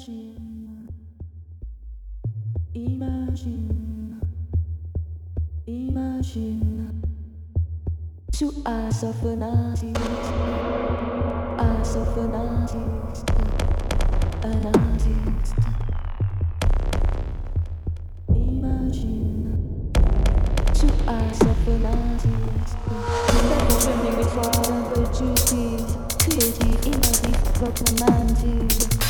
Imagine, imagine, imagine. Two eyes of an artist, eyes of an artist, an artist. Imagine, two eyes of an artist. That opening before the duties, creative, innovative, romantic.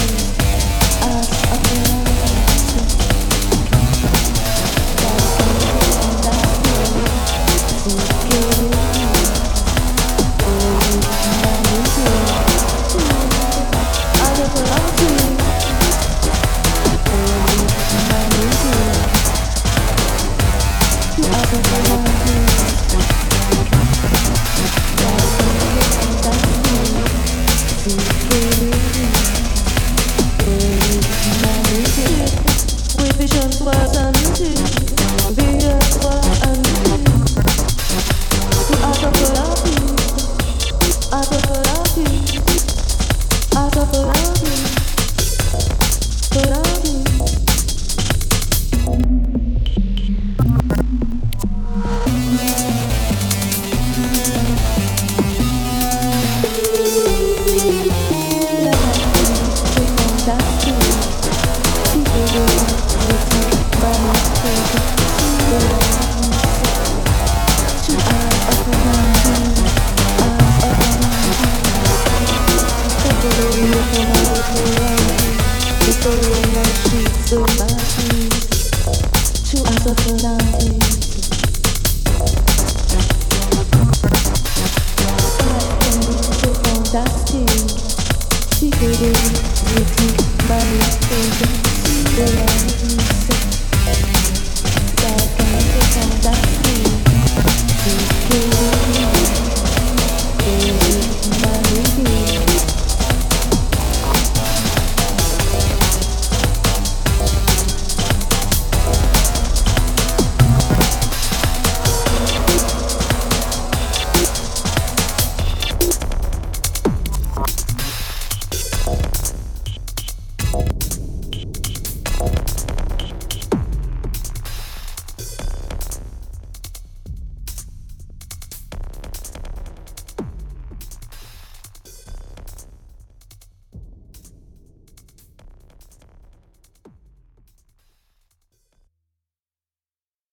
Thank you. Money,